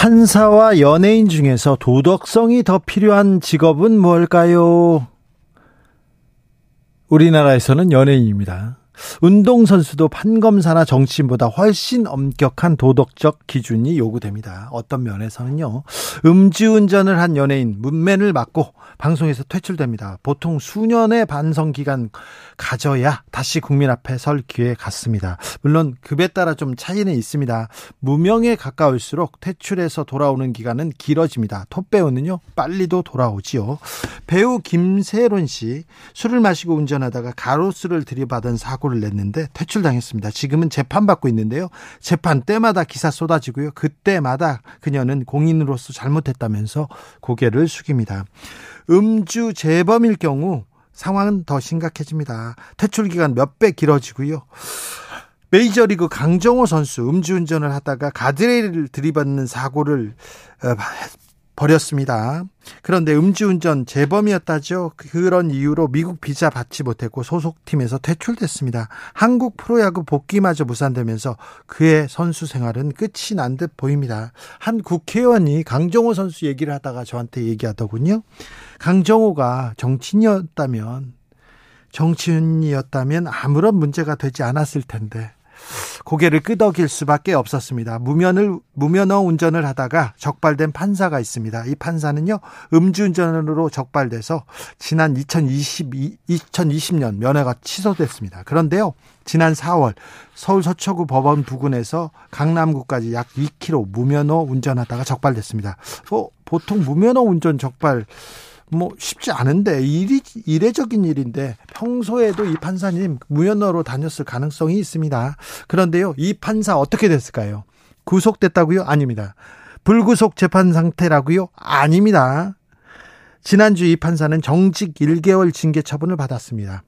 판사와 연예인 중에서 도덕성이 더 필요한 직업은 뭘까요? 우리나라에서는 연예인입니다. 운동선수도 판검사나 정치인보다 훨씬 엄격한 도덕적 기준이 요구됩니다. 어떤 면에서는요, 음주운전을 한 연예인, 문맨을 맞고 방송에서 퇴출됩니다. 보통 수년의 반성 기간 가져야 다시 국민 앞에 설 기회 같습니다. 물론 급에 따라 좀 차이는 있습니다. 무명에 가까울수록 퇴출해서 돌아오는 기간은 길어집니다. 톱배우는요 빨리도 돌아오지요. 배우 김세론 씨 술을 마시고 운전하다가 가로수를 들이받은 사고 를 냈는데 퇴출당했습니다. 지금은 재판받고 있는데요. 재판 때마다 기사 쏟아지고요. 그때마다 그녀는 공인으로서 잘못했다면서 고개를 숙입니다. 음주 재범일 경우 상황은 더 심각해집니다. 퇴출 기간 몇 배 길어지고요. 메이저리그 강정호 선수 음주운전을 하다가 가드레일을 들이받는 사고를 어, 버렸습니다. 그런데 음주운전 재범이었다죠. 그런 이유로 미국 비자 받지 못했고 소속팀에서 퇴출됐습니다. 한국 프로야구 복귀마저 무산되면서 그의 선수 생활은 끝이 난 듯 보입니다. 한 국회의원이 강정호 선수 얘기를 하다가 저한테 얘기하더군요. 강정호가 정치인이었다면 정치인이었다면 아무런 문제가 되지 않았을 텐데 고개를 끄덕일 수밖에 없었습니다. 무면을 무면허 운전을 하다가 적발된 판사가 있습니다. 이 판사는요 음주운전으로 적발돼서 지난 2022, 2020년 면허가 취소됐습니다. 그런데요 지난 4월 서울 서초구 법원 부근에서 강남구까지 약 2km 무면허 운전하다가 적발됐습니다. 어, 보통 무면허 운전 적발 뭐 쉽지 않은데 일이 이례적인 일인데 평소에도 이 판사님 무연어로 다녔을 가능성이 있습니다. 그런데요, 이 판사 어떻게 됐을까요? 구속됐다고요? 아닙니다. 불구속 재판 상태라고요? 아닙니다. 지난주 이 판사는 정직 1개월 징계 처분을 받았습니다.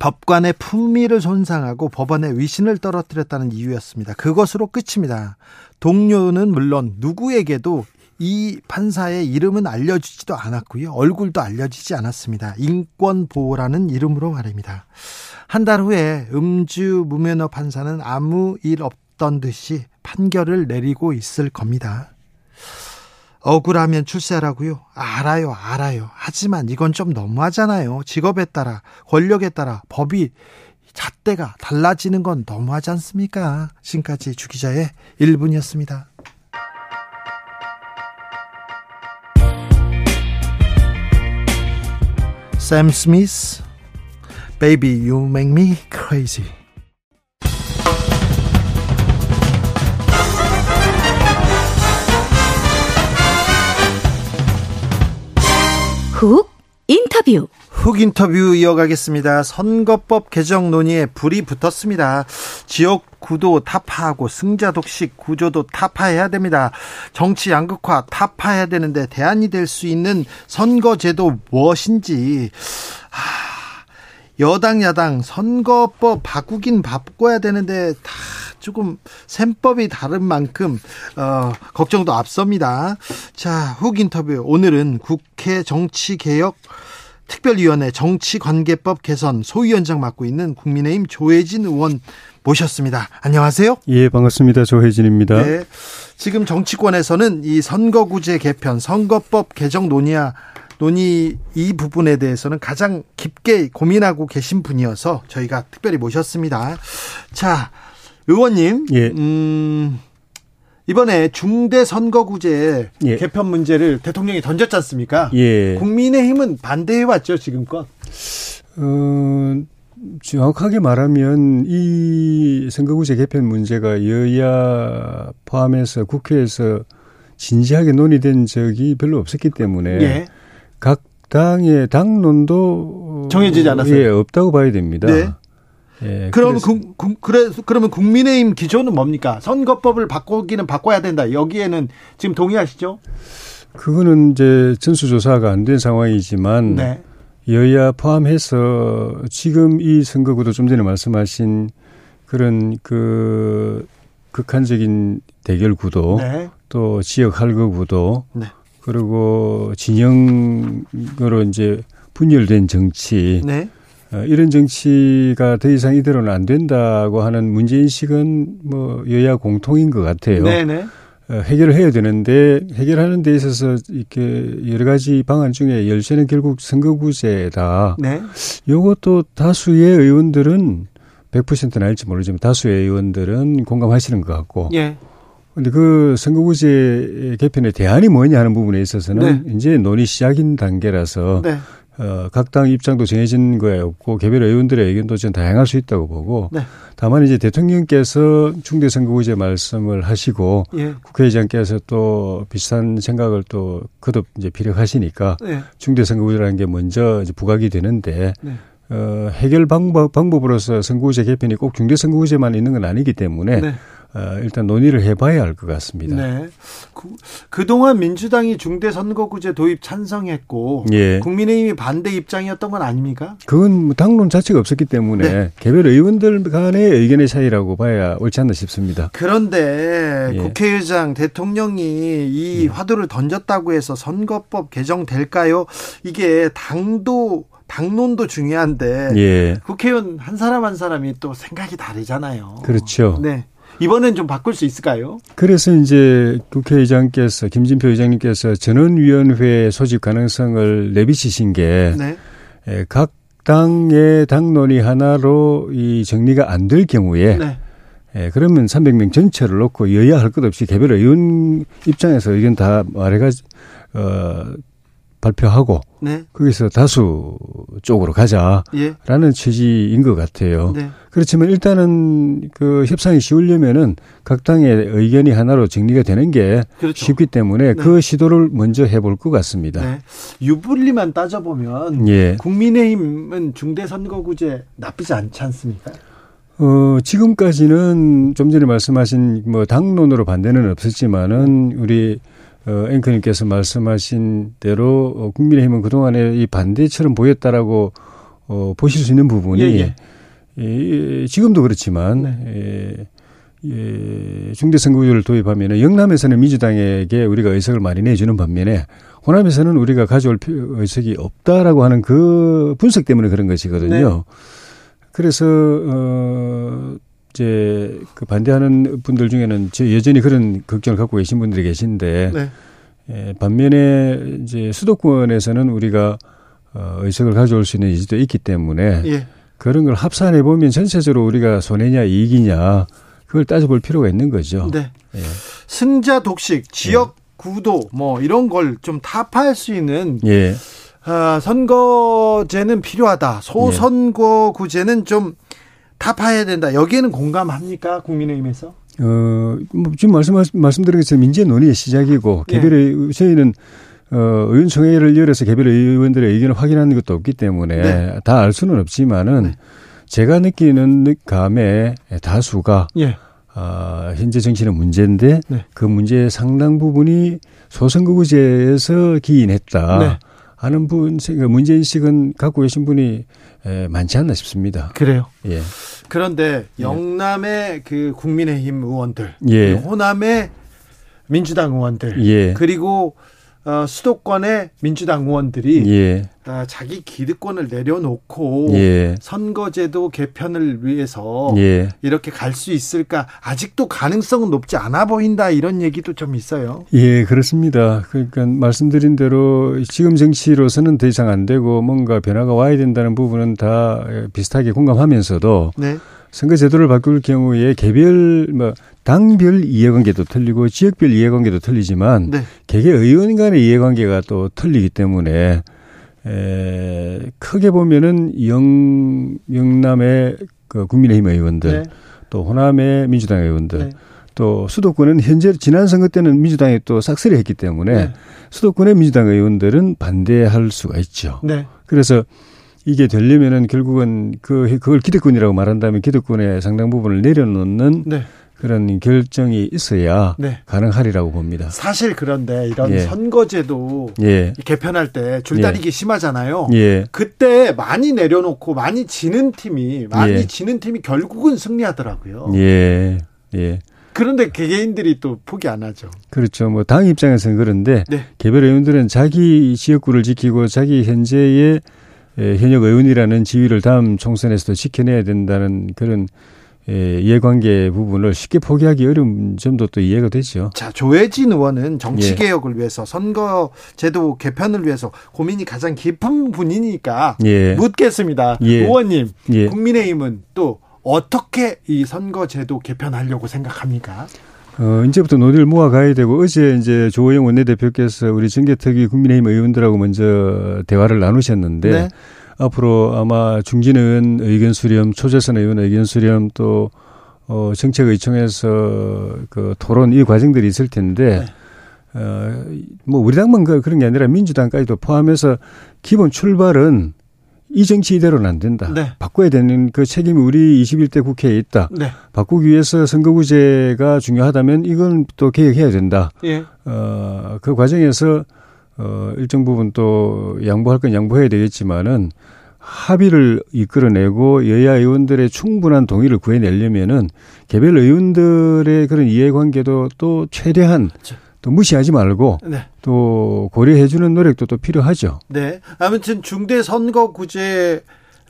법관의 품위를 손상하고 법원의 위신을 떨어뜨렸다는 이유였습니다. 그것으로 끝입니다. 동료는 물론 누구에게도 이 판사의 이름은 알려지지도 않았고요. 얼굴도 알려지지 않았습니다. 인권보호라는 이름으로 말입니다. 한 달 후에 음주 무면허 판사는 아무 일 없던 듯이 판결을 내리고 있을 겁니다. 억울하면 출세하라고요? 알아요, 알아요. 하지만 이건 좀 너무하잖아요. 직업에 따라, 권력에 따라 법이 잣대가 달라지는 건 너무하지 않습니까? 지금까지 주기자의 1분이었습니다. 샘 스미스 Baby You Make Me Crazy 훅 인터뷰 훅 인터뷰 이어가겠습니다. 선거법 개정 논의에 불이 붙었습니다. 지역 구도 타파하고 승자 독식 구조도 타파해야 됩니다. 정치 양극화 타파해야 되는데 대안이 될 수 있는 선거제도 무엇인지 하, 여당 야당 선거법 바꾸긴 바꿔야 되는데 다 조금 셈법이 다른 만큼 어, 걱정도 앞섭니다. 자, 훅 인터뷰 오늘은 국회 정치 개혁 특별위원회 정치관계법 개선 소위원장 맡고 있는 국민의힘 조혜진 의원 모셨습니다. 안녕하세요. 예, 반갑습니다. 조혜진입니다. 네. 지금 정치권에서는 이 선거구제 개편, 선거법 개정 논의야 논의 이 부분에 대해서는 가장 깊게 고민하고 계신 분이어서 저희가 특별히 모셨습니다. 자, 의원님, 예. 음, 이번에 중대 선거구제 예. 개편 문제를 대통령이 던졌지 않습니까? 예. 국민의힘은 반대해 왔죠 지금껏. 어, 정확하게 말하면 이 선거구제 개편 문제가 여야 포함해서 국회에서 진지하게 논의된 적이 별로 없었기 때문에 예. 각 당의 당론도 정해지지 않았어요. 예, 없다고 봐야 됩니다. 네. 예, 그럼 그, 그, 그래서 그러면 국민의힘 기조는 뭡니까? 선거법을 바꾸기는 바꿔야 된다. 여기에는 지금 동의하시죠? 그거는 이제 전수조사가 안 된 상황이지만 네. 여야 포함해서 지금 이 선거구도 좀 전에 말씀하신 그런 그 극한적인 대결 구도 네. 또 지역 할거 구도 네. 그리고 진영으로 이제 분열된 정치 네. 어, 이런 정치가 더 이상 이대로는 안 된다고 하는 문제인식은 뭐 여야 공통인 것 같아요. 네네. 네. 어, 해결을 해야 되는데 해결하는 데 있어서 이렇게 여러 가지 방안 중에 열쇠는 결국 선거구제다. 네. 요것도 다수의 의원들은 100%는 알지 모르지만 다수의 의원들은 공감하시는 것 같고. 예. 근데 그 선거구제 개편의 대안이 뭐냐 하는 부분에 있어서는 네. 이제 논의 시작인 단계라서 네. 어, 각 당 입장도 정해진 거에 없고 개별 의원들의 의견도 좀 다양할 수 있다고 보고 네. 다만 이제 대통령께서 중대선거구제 말씀을 하시고 예. 국회의장께서 또 비슷한 생각을 또 거듭 이제 피력하시니까 네. 중대선거구제라는 게 먼저 이제 부각이 되는데 네. 어, 해결 방법, 방법으로서 선거구제 개편이 꼭 중대선거구제만 있는 건 아니기 때문에 네. 어, 일단 논의를 해봐야 할 것 같습니다. 네. 그, 동안 민주당이 중대 선거구제 도입 찬성했고 예. 국민의힘이 반대 입장이었던 건 아닙니까? 그건 뭐 당론 자체가 없었기 때문에 네. 개별 의원들 간의 의견의 차이라고 봐야 옳지 않나 싶습니다. 그런데 예. 국회의장 대통령이 이 예. 화두를 던졌다고 해서 선거법 개정될까요? 이게 당도 당론도 중요한데 예. 국회의원 한 사람 한 사람이 또 생각이 다르잖아요. 그렇죠. 네. 이번엔 좀 바꿀 수 있을까요? 그래서 이제 국회의장께서 김진표 의장님께서 전원위원회 소집 가능성을 내비치신 게각 네. 예, 당의 당론이 하나로 이 정리가 안 될 경우에 네. 예, 그러면 300명 전체를 놓고 여야 할 것 없이 개별 의원 입장에서 의견 다 말해가 어 발표하고 네. 거기서 다수 쪽으로 가자라는 예. 취지인 것 같아요. 네. 그렇지만 일단은 그 협상이 쉬우려면은 각 당의 의견이 하나로 정리가 되는 게 그렇죠. 쉽기 때문에 네. 그 시도를 먼저 해볼 것 같습니다. 네. 유불리만 따져보면 예. 국민의힘은 중대선거구제 나쁘지 않지 않습니까? 어, 지금까지는 좀 전에 말씀하신 뭐 당론으로 반대는 없었지만은 우리 어, 앵커님께서 말씀하신 대로 어, 국민의힘은 그동안에 이 반대처럼 보였다라고 어, 보실 수 있는 부분이 예, 예. 예, 지금도 그렇지만 네. 예, 예, 중대선거구제를 도입하면 영남에서는 민주당에게 우리가 의석을 많이 내주는 반면에 호남에서는 우리가 가져올 의석이 없다라고 하는 그 분석 때문에 그런 것이거든요. 네. 그래서 어 이제 그 반대하는 분들 중에는 저 여전히 그런 걱정을 갖고 계신 분들이 계신데 네. 예, 반면에 이제 수도권에서는 우리가 어, 의석을 가져올 수 있는 여지도 있기 때문에 예. 그런 걸 합산해 보면 전체적으로 우리가 손해냐 이익이냐 그걸 따져볼 필요가 있는 거죠. 네. 예. 승자 독식, 지역 예. 구도 뭐 이런 걸 좀 타파할 수 있는 예. 어, 선거제는 필요하다. 소선거구제는 좀 타파해야 된다. 여기에는 공감합니까? 국민의힘에서? 어, 뭐 지금 말씀, 말씀드린 것처럼 민재 논의의 시작이고, 예. 개별의, 예. 저희는, 어, 의원총회를 열어서 개별 의원들의 의견을 확인하는 것도 없기 때문에 네. 다알 수는 없지만은 네. 제가 느끼는 감에 다수가 예. 어, 현재 정치는 문제인데 네. 그 문제의 상당 부분이 소선거구제에서 기인했다. 네. 하는 분, 문제인식은 갖고 계신 분이 많지 않나 싶습니다. 그래요? 예. 그런데 예. 영남의 그 국민의힘 의원들, 예. 호남의 민주당 의원들, 예. 그리고 어, 수도권의 민주당 의원들이 예. 어, 자기 기득권을 내려놓고 예. 선거제도 개편을 위해서 예. 이렇게 갈 수 있을까? 아직도 가능성은 높지 않아 보인다 이런 얘기도 좀 있어요. 예, 그렇습니다. 그러니까 말씀드린 대로 지금 정치로서는 더 이상 안 되고 뭔가 변화가 와야 된다는 부분은 다 비슷하게 공감하면서도. 네. 선거제도를 바꿀 경우에 개별 뭐 당별 이해관계도 틀리고 지역별 이해관계도 틀리지만 네. 개개 의원 간의 이해관계가 또 틀리기 때문에 에, 크게 보면은 영 영남의 그 국민의힘 의원들 네. 또 호남의 민주당 의원들 네. 또 수도권은 현재 지난 선거 때는 민주당이 또 싹쓸이 했기 때문에 네. 수도권의 민주당 의원들은 반대할 수가 있죠. 네. 그래서 이게 되려면은 결국은 그 그걸 기득권이라고 말한다면 기득권의 상당 부분을 내려놓는 네. 그런 결정이 있어야 네. 가능하리라고 봅니다. 사실 그런데 이런 예. 선거제도 예. 개편할 때 줄다리기 예. 심하잖아요. 예. 그때 많이 내려놓고 많이 지는 팀이 많이 예. 지는 팀이 결국은 승리하더라고요. 예. 예. 그런데 개개인들이 또 포기 안 하죠. 그렇죠. 뭐 당 입장에서는 그런데 네. 개별 의원들은 자기 지역구를 지키고 자기 현재의 현역 의원이라는 지위를 다음 총선에서도 지켜내야 된다는 그런 예, 이해관계 부분을 쉽게 포기하기 어려운 점도 또 이해가 되죠. 자, 조혜진 의원은 정치 개혁을 예. 위해서 선거 제도 개편을 위해서 고민이 가장 깊은 분이니까 예. 묻겠습니다. 예. 의원님, 예. 국민의힘은 또 어떻게 이 선거 제도 개편하려고 생각합니까? 어, 이제부터 논의를 모아가야 되고 어제 이제 조호영 원내대표께서 우리 정계특위 국민의힘 의원들하고 먼저 대화를 나누셨는데 네. 앞으로 아마 중진 의원 의견 수렴, 초재선 의원 의견 수렴 또 어, 정책의총에서 그 토론 이 과정들이 있을 텐데 네. 어, 뭐 우리 당만 그, 그런 게 아니라 민주당까지도 포함해서 기본 출발은 이 정치 이대로는 안 된다. 네. 바꿔야 되는 그 책임이 우리 21대 국회에 있다. 네. 바꾸기 위해서 선거구제가 중요하다면 이건 또 개혁해야 된다. 예. 어, 그 과정에서 어, 일정 부분 또 양보할 건 양보해야 되겠지만은 합의를 이끌어내고 여야 의원들의 충분한 동의를 구해내려면은 개별 의원들의 그런 이해관계도 또 최대한 그렇죠. 또 무시하지 말고 네. 또 고려해주는 노력도 또 필요하죠. 네. 아무튼 중대 선거구제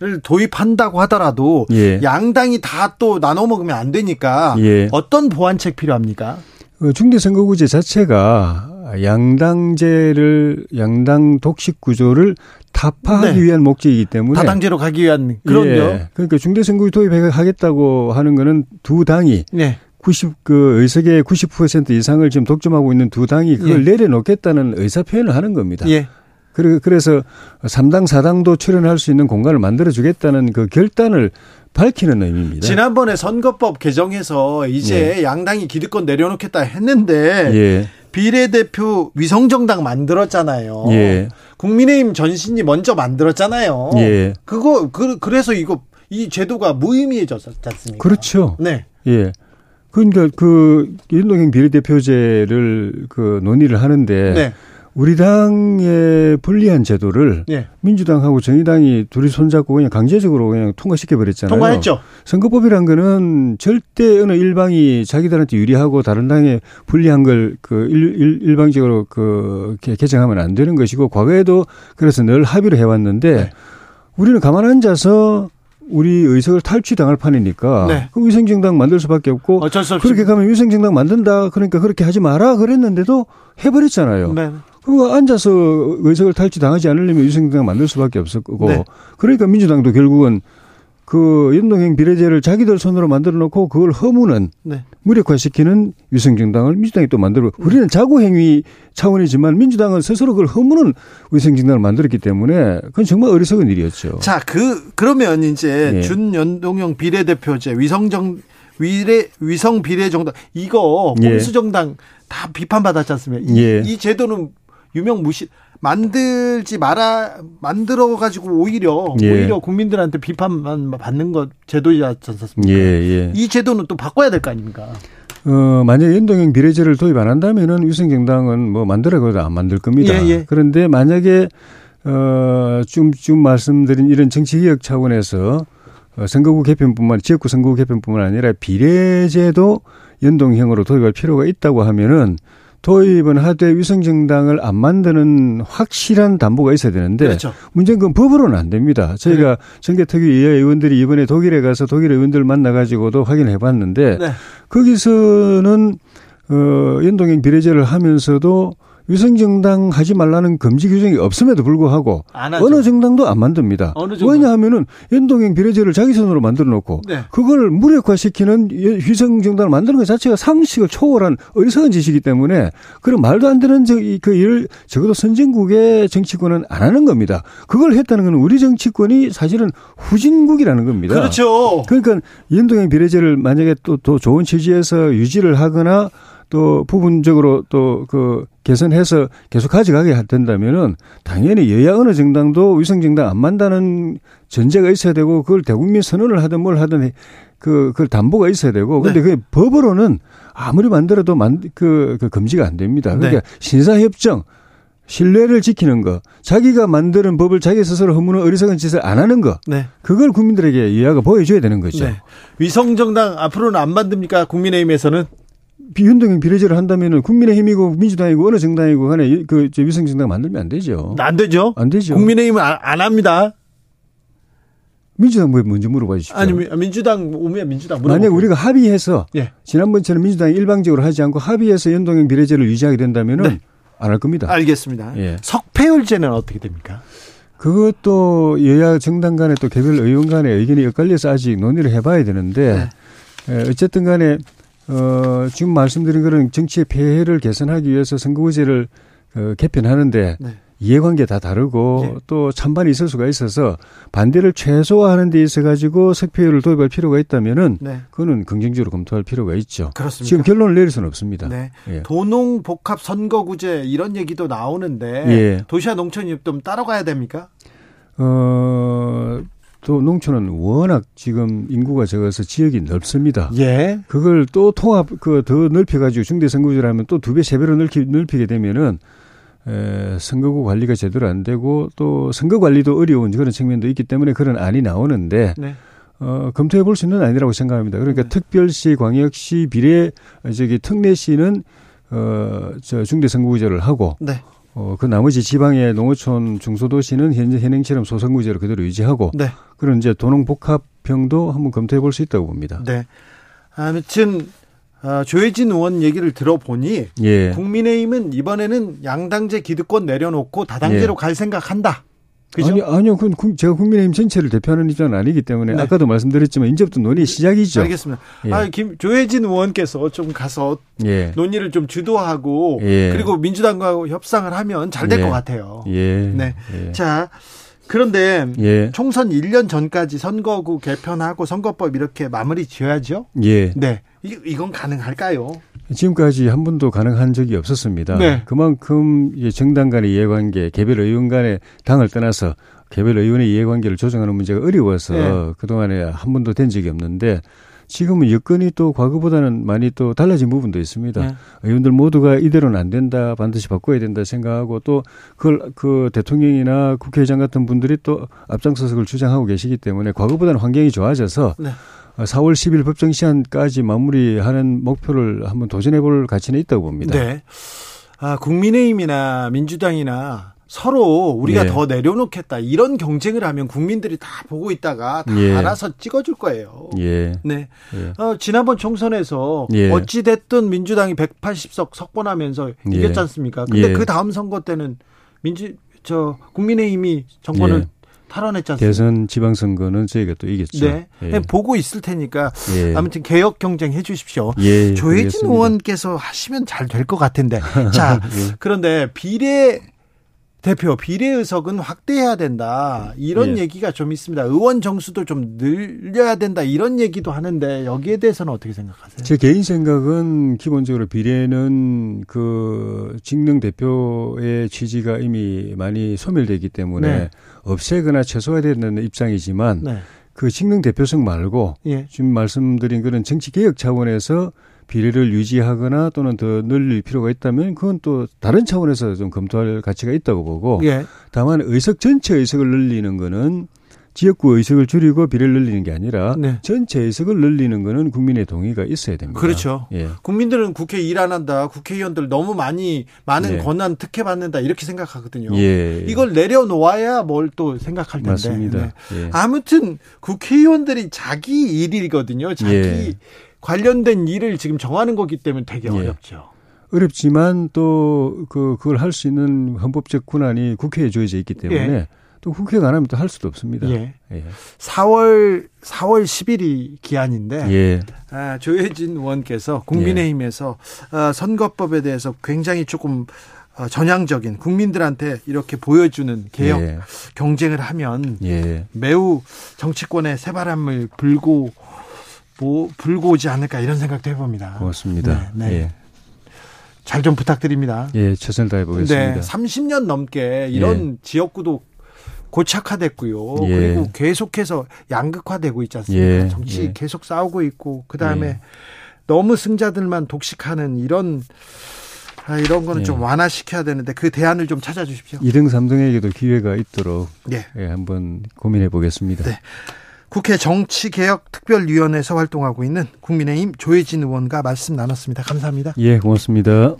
를 도입한다고 하더라도 예. 양당이 다 또 나눠 먹으면 안 되니까 예. 어떤 보완책 필요합니까? 그 중대 선거구제 자체가 양당제를 양당 독식 구조를 타파하기 네. 위한 목적이기 때문에 다당제로 가기 위한 그런요. 예. 그러니까 중대 선거구 도입하겠다고 하는 거는 두 당이 네. 90 그 의석의 90% 이상을 지금 독점하고 있는 두 당이 그걸 예. 내려놓겠다는 의사 표현을 하는 겁니다. 예. 그래서 3당, 4당도 출연할 수 있는 공간을 만들어 주겠다는 그 결단을 밝히는 의미입니다. 지난번에 선거법 개정해서 이제 예. 양당이 기득권 내려놓겠다 했는데 예. 비례대표 위성정당 만들었잖아요. 예. 국민의힘 전신이 먼저 만들었잖아요. 예. 그거 그, 그래서 이거 이 제도가 무의미해졌지 않습니까? 그렇죠. 네. 예. 그러니까 그 윤동형 비례대표제를 그 논의를 하는데 네. 우리 당의 불리한 제도를 네. 민주당하고 정의당이 둘이 손잡고 그냥 강제적으로 그냥 통과시켜 버렸잖아요. 통과했죠. 선거법이란 거는 절대 어느 일방이 자기들한테 유리하고 다른 당에 불리한 걸 그 일방적으로 그 개정하면 안 되는 것이고 과거에도 그래서 늘 합의를 해왔는데 네. 우리는 가만 앉아서 우리 의석을 탈취당할 판이니까 네. 위생정당 만들 수밖에 없고 그렇게 가면 위생정당 만든다 그러니까 그렇게 하지 마라 그랬는데도 해버렸잖아요. 네. 그 앉아서 의석을 탈취당하지 않으려면 위생정당 만들 수밖에 없었고 네. 그러니까 민주당도 결국은 그 연동형 비례제를 자기들 손으로 만들어 놓고 그걸 허무는 네. 무력화시키는 위성정당을 민주당이 또 만들고 우리는 자구행위 차원이지만 민주당은 스스로 그걸 허무는 위성정당을 만들었기 때문에 그건 정말 어리석은 일이었죠. 자, 그 그러면 이제 예. 준연동형 비례대표제 위성정 위례 위성 비례 정당 이거 공수 정당 예. 다 비판받았지 않습니까? 이, 예. 이 제도는 유명 무시 만들지 말아 만들어 가지고 오히려 예. 오히려 국민들한테 비판만 받는 것 제도지 않습니까? 예, 예. 이 제도는 또 바꿔야 될 거 아닙니까? 어, 만약 연동형 비례제를 도입 안 한다면은 위성정당은 뭐 만들어도 안 만들 겁니다. 예, 예. 그런데 만약에 어, 좀, 좀 말씀드린 이런 정치개혁 차원에서 어, 선거구 개편뿐만 지역구 선거구 개편뿐만 아니라 비례제도 연동형으로 도입할 필요가 있다고 하면은 도입은 하되 위성정당을 안 만드는 확실한 담보가 있어야 되는데 그렇죠. 문제는 그건 법으로는 안 됩니다. 저희가 네. 정계특위 의원들이 이번에 독일에 가서 독일 의원들 만나가지고도 확인해 봤는데 네. 거기서는 어, 연동형 비례제를 하면서도 위성 정당 하지 말라는 금지 규정이 없음에도 불구하고 어느 정당도 안 만듭니다. 왜냐하면은 연동형 비례제를 자기 손으로 만들어 놓고 네. 그걸 무력화시키는 위성 정당을 만드는 것 자체가 상식을 초월한 어리석은 짓이기 때문에 그런 말도 안 되는 저, 그 일을 적어도 선진국의 정치권은 안 하는 겁니다. 그걸 했다는 건 우리 정치권이 사실은 후진국이라는 겁니다. 그렇죠. 그러니까 연동형 비례제를 만약에 또, 더 좋은 취지에서 유지를 하거나 또 부분적으로 또 그 개선해서 계속 가져가게 된다면은 당연히 여야 어느 정당도 위성 정당 안 만다는 전제가 있어야 되고 그걸 대국민 선언을 하든 뭘 하든 그, 그걸 담보가 있어야 되고 근데 네. 그 법으로는 아무리 만들어도 만, 그, 그 금지가 안 됩니다. 그러니까 네. 신사협정 신뢰를 지키는 거, 자기가 만드는 법을 자기 스스로 허무는 어리석은 짓을 안 하는 거, 네. 그걸 국민들에게 이해가 보여줘야 되는 거죠. 네. 위성정당 앞으로는 안 만듭니까? 국민의힘에서는? 비운동형 비례제를 한다면은 국민의힘이고 민주당이고 어느 정당이고 간에 그 위성 정당 만들면 안 되죠. 안 되죠. 안 되죠. 국민의힘은 안, 안 합니다. 민주당 뭐 먼저 물어봐 주십시오. 아니 민주당 오면 민주당 물어봐. 만약 우리가 합의해서 예. 지난번처럼 민주당이 일방적으로 하지 않고 합의해서 연동형 비례제를 유지하게 된다면은 네. 안할 겁니다. 알겠습니다. 예. 석패율제는 어떻게 됩니까? 그것도 여야 정당 간에 또 개별 의원 간에 의견이 엇갈려서 아직 논의를 해봐야 되는데 네. 어쨌든 간에 어, 지금 말씀드린 그런 정치의 폐해를 개선하기 위해서 선거구제를 어, 개편하는데 네. 이해관계 다 다르고 예. 또 찬반이 있을 수가 있어서 반대를 최소화하는 데 있어 가지고 석패율을 도입할 필요가 있다면은 네. 그거는 긍정적으로 검토할 필요가 있죠. 그렇습니다. 지금 결론을 내릴 수는 없습니다. 네. 예. 도농 복합 선거구제 이런 얘기도 나오는데 예. 도시와 농촌이 좀 따라가야 됩니까? 어. 또 농촌은 워낙 지금 인구가 적어서 지역이 넓습니다. 예. 그걸 또 통합 그 더 넓혀가지고 중대 선거제를 하면 또 두 배, 세 배로 넓히, 넓히게 되면은 에, 선거구 관리가 제대로 안 되고 또 선거 관리도 어려운 그런 측면도 있기 때문에 그런 안이 나오는데 네. 어, 검토해 볼 수 있는 아니라고 생각합니다. 그러니까 네. 특별시, 광역시, 비례, 저기 특례시는 어, 저 중대 선거구제를 하고 네. 어, 그 나머지 지방의 농어촌 중소도시는 현재 현행처럼 소선구제를 그대로 유지하고 네. 그런 이제 도농복합형도 한번 검토해 볼 수 있다고 봅니다. 네. 아무튼 어, 조혜진 의원 얘기를 들어보니 예. 국민의힘은 이번에는 양당제 기득권 내려놓고 다당제로 예. 갈 생각한다. 그죠? 아니, 아니요. 그건 제가 국민의힘 전체를 대표하는 입장은 아니기 때문에 네. 아까도 말씀드렸지만 이제부터 논의 시작이죠. 알겠습니다. 예. 아, 김, 조혜진 의원께서 좀 가서 예. 논의를 좀 주도하고 예. 그리고 민주당과 협상을 하면 잘 될것 예. 같아요. 예. 네. 예. 자, 그런데 예. 총선 1년 전까지 선거구 개편하고 선거법 이렇게 마무리 지어야죠. 예. 네. 이, 이건 가능할까요? 지금까지 한 번도 가능한 적이 없었습니다. 네. 그만큼 정당 간의 이해관계, 개별 의원 간의 당을 떠나서 개별 의원의 이해관계를 조정하는 문제가 어려워서 네. 그동안에 한 번도 된 적이 없는데 지금은 여건이 또 과거보다는 많이 또 달라진 부분도 있습니다. 네. 의원들 모두가 이대로는 안 된다, 반드시 바꿔야 된다 생각하고 또 그걸 그 대통령이나 국회의장 같은 분들이 또 앞장서서 그걸 주장하고 계시기 때문에 과거보다는 환경이 좋아져서 네. 4월 10일 법정 시한까지 마무리하는 목표를 한번 도전해 볼 가치는 있다고 봅니다. 네. 아, 국민의힘이나 민주당이나 서로 우리가 예. 더 내려놓겠다 이런 경쟁을 하면 국민들이 다 보고 있다가 다 예. 알아서 찍어줄 거예요. 예. 네. 예. 어, 지난번 총선에서 예. 어찌 됐든 민주당이 180석 석권하면서 예. 이겼지 않습니까? 근데 그 다음 선거 때는 민주 저 국민의힘이 정권을 탈환했지 않습니까? 대선 지방선거는 저희가 또 이겼죠. 네. 네. 보고 있을 테니까 아무튼 개혁 경쟁 해 주십시오. 조혜진 의원께서 하시면 잘 될 것 같은데. 자, 그런데 비례 대표 비례의석은 확대해야 된다 이런 예. 얘기가 좀 있습니다. 의원 정수도 좀 늘려야 된다 이런 얘기도 하는데 여기에 대해서는 어떻게 생각하세요? 제 개인 생각은 기본적으로 비례는 그 직능 대표의 취지가 이미 많이 소멸되기 때문에 네. 없애거나 최소화해야 되는 입장이지만 네. 그 직능 대표성 말고 예. 지금 말씀드린 그런 정치 개혁 차원에서 비례를 유지하거나 또는 더 늘릴 필요가 있다면 그건 또 다른 차원에서 좀 검토할 가치가 있다고 보고 예. 다만 의석 전체 의석을 늘리는 거는 지역구 의석을 줄이고 비례를 늘리는 게 아니라 네. 전체 의석을 늘리는 거는 국민의 동의가 있어야 됩니다. 그렇죠. 예. 국민들은 국회 일 안 한다. 국회의원들 너무 많이 많은 예. 권한 특혜 받는다 이렇게 생각하거든요. 예. 이걸 내려놓아야 뭘 또 생각할 텐데. 맞습니다. 네. 예. 아무튼 국회의원들이 자기 일이거든요. 자기 예. 관련된 일을 지금 정하는 거기 때문에 되게 예. 어렵죠. 어렵지만 또 그 그걸 할 수 있는 헌법적 권한이 국회에 주어져 있기 때문에 예. 또 국회가 안 하면 또 할 수도 없습니다. 예. 예. 4월 4월 10일이 기한인데 예. 아, 조혜진 의원께서 국민의힘에서 예. 아, 선거법에 대해서 굉장히 조금 어, 전향적인 국민들한테 이렇게 보여주는 개혁 예. 경쟁을 하면 예. 매우 정치권에 새바람을 불고 뭐 불고 오지 않을까 이런 생각도 해봅니다. 고맙습니다. 네. 네. 예. 잘좀 부탁드립니다. 예, 최선을 다해 보겠습니다. 네, 30년 넘게 이런 예. 지역구도 고착화됐고요. 예. 그리고 계속해서 양극화되고 있지 않습니까? 예. 정치 예. 계속 싸우고 있고 그 다음에 예. 너무 승자들만 독식하는 이런 아, 이런 거는 좀 예. 완화시켜야 되는데 그 대안을 좀 찾아 주십시오. 2등, 3등에게도 기회가 있도록 예. 한번 고민해 보겠습니다. 네. 국회 정치개혁특별위원회에서 활동하고 있는 국민의힘 조혜진 의원과 말씀 나눴습니다. 감사합니다. 예, 고맙습니다.